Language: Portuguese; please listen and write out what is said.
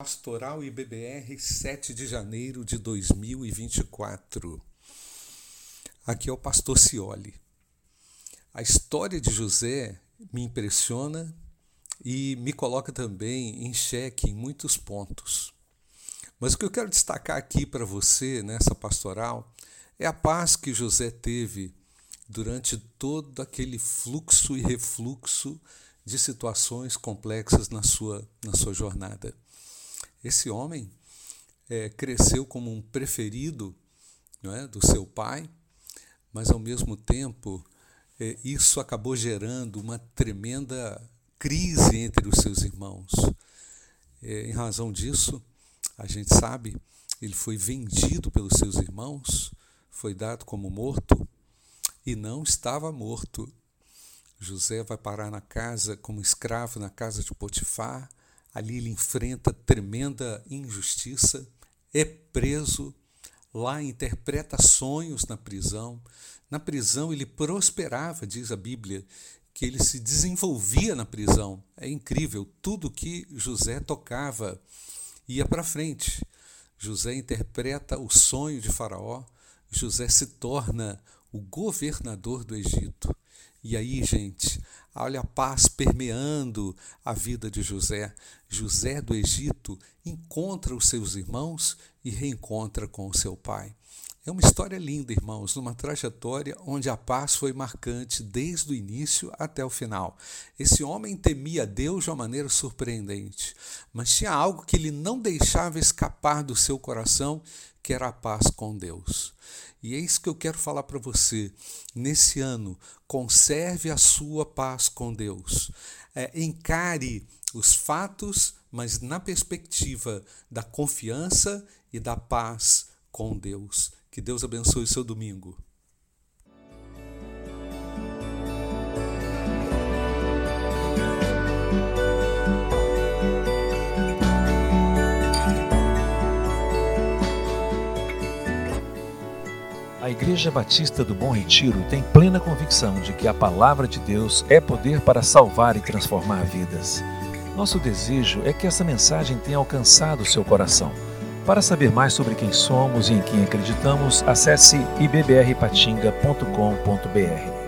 Pastoral IBBR, 7 de janeiro de 2024. Aqui é o pastor Cioli. A história de José me impressiona e me coloca também em xeque em muitos pontos. Mas o que eu quero destacar aqui para você nessa pastoral é a paz que José teve durante todo aquele fluxo e refluxo de situações complexas na sua, na sua jornada. Esse homem é, cresceu como um preferido não é, do seu pai, mas ao mesmo tempo é, isso acabou gerando uma tremenda crise entre os seus irmãos. É, em razão disso, a gente sabe, ele foi vendido pelos seus irmãos, foi dado como morto e não estava morto. José vai parar na casa como escravo na casa de Potifar Ali ele enfrenta tremenda injustiça, é preso, lá interpreta sonhos na prisão. Na prisão ele prosperava, diz a Bíblia, que ele se desenvolvia na prisão. É incrível, tudo que José tocava ia para frente. José interpreta o sonho de Faraó, José se torna o governador do Egito. E aí, gente, olha a paz permeando a vida de José. José do Egito encontra os seus irmãos e reencontra com o seu pai. É uma história linda, irmãos, numa trajetória onde a paz foi marcante desde o início até o final. Esse homem temia Deus de uma maneira surpreendente, mas tinha algo que ele não deixava escapar do seu coração, que era a paz com Deus. E é isso que eu quero falar para você. Nesse ano, conserve a sua paz com Deus. É, encare os fatos, mas na perspectiva da confiança e da paz com Deus. Que Deus abençoe o seu domingo. A Igreja Batista do Bom Retiro tem plena convicção de que a palavra de Deus é poder para salvar e transformar vidas. Nosso desejo é que essa mensagem tenha alcançado seu coração. Para saber mais sobre quem somos e em quem acreditamos, acesse ibbrpatinga.com.br.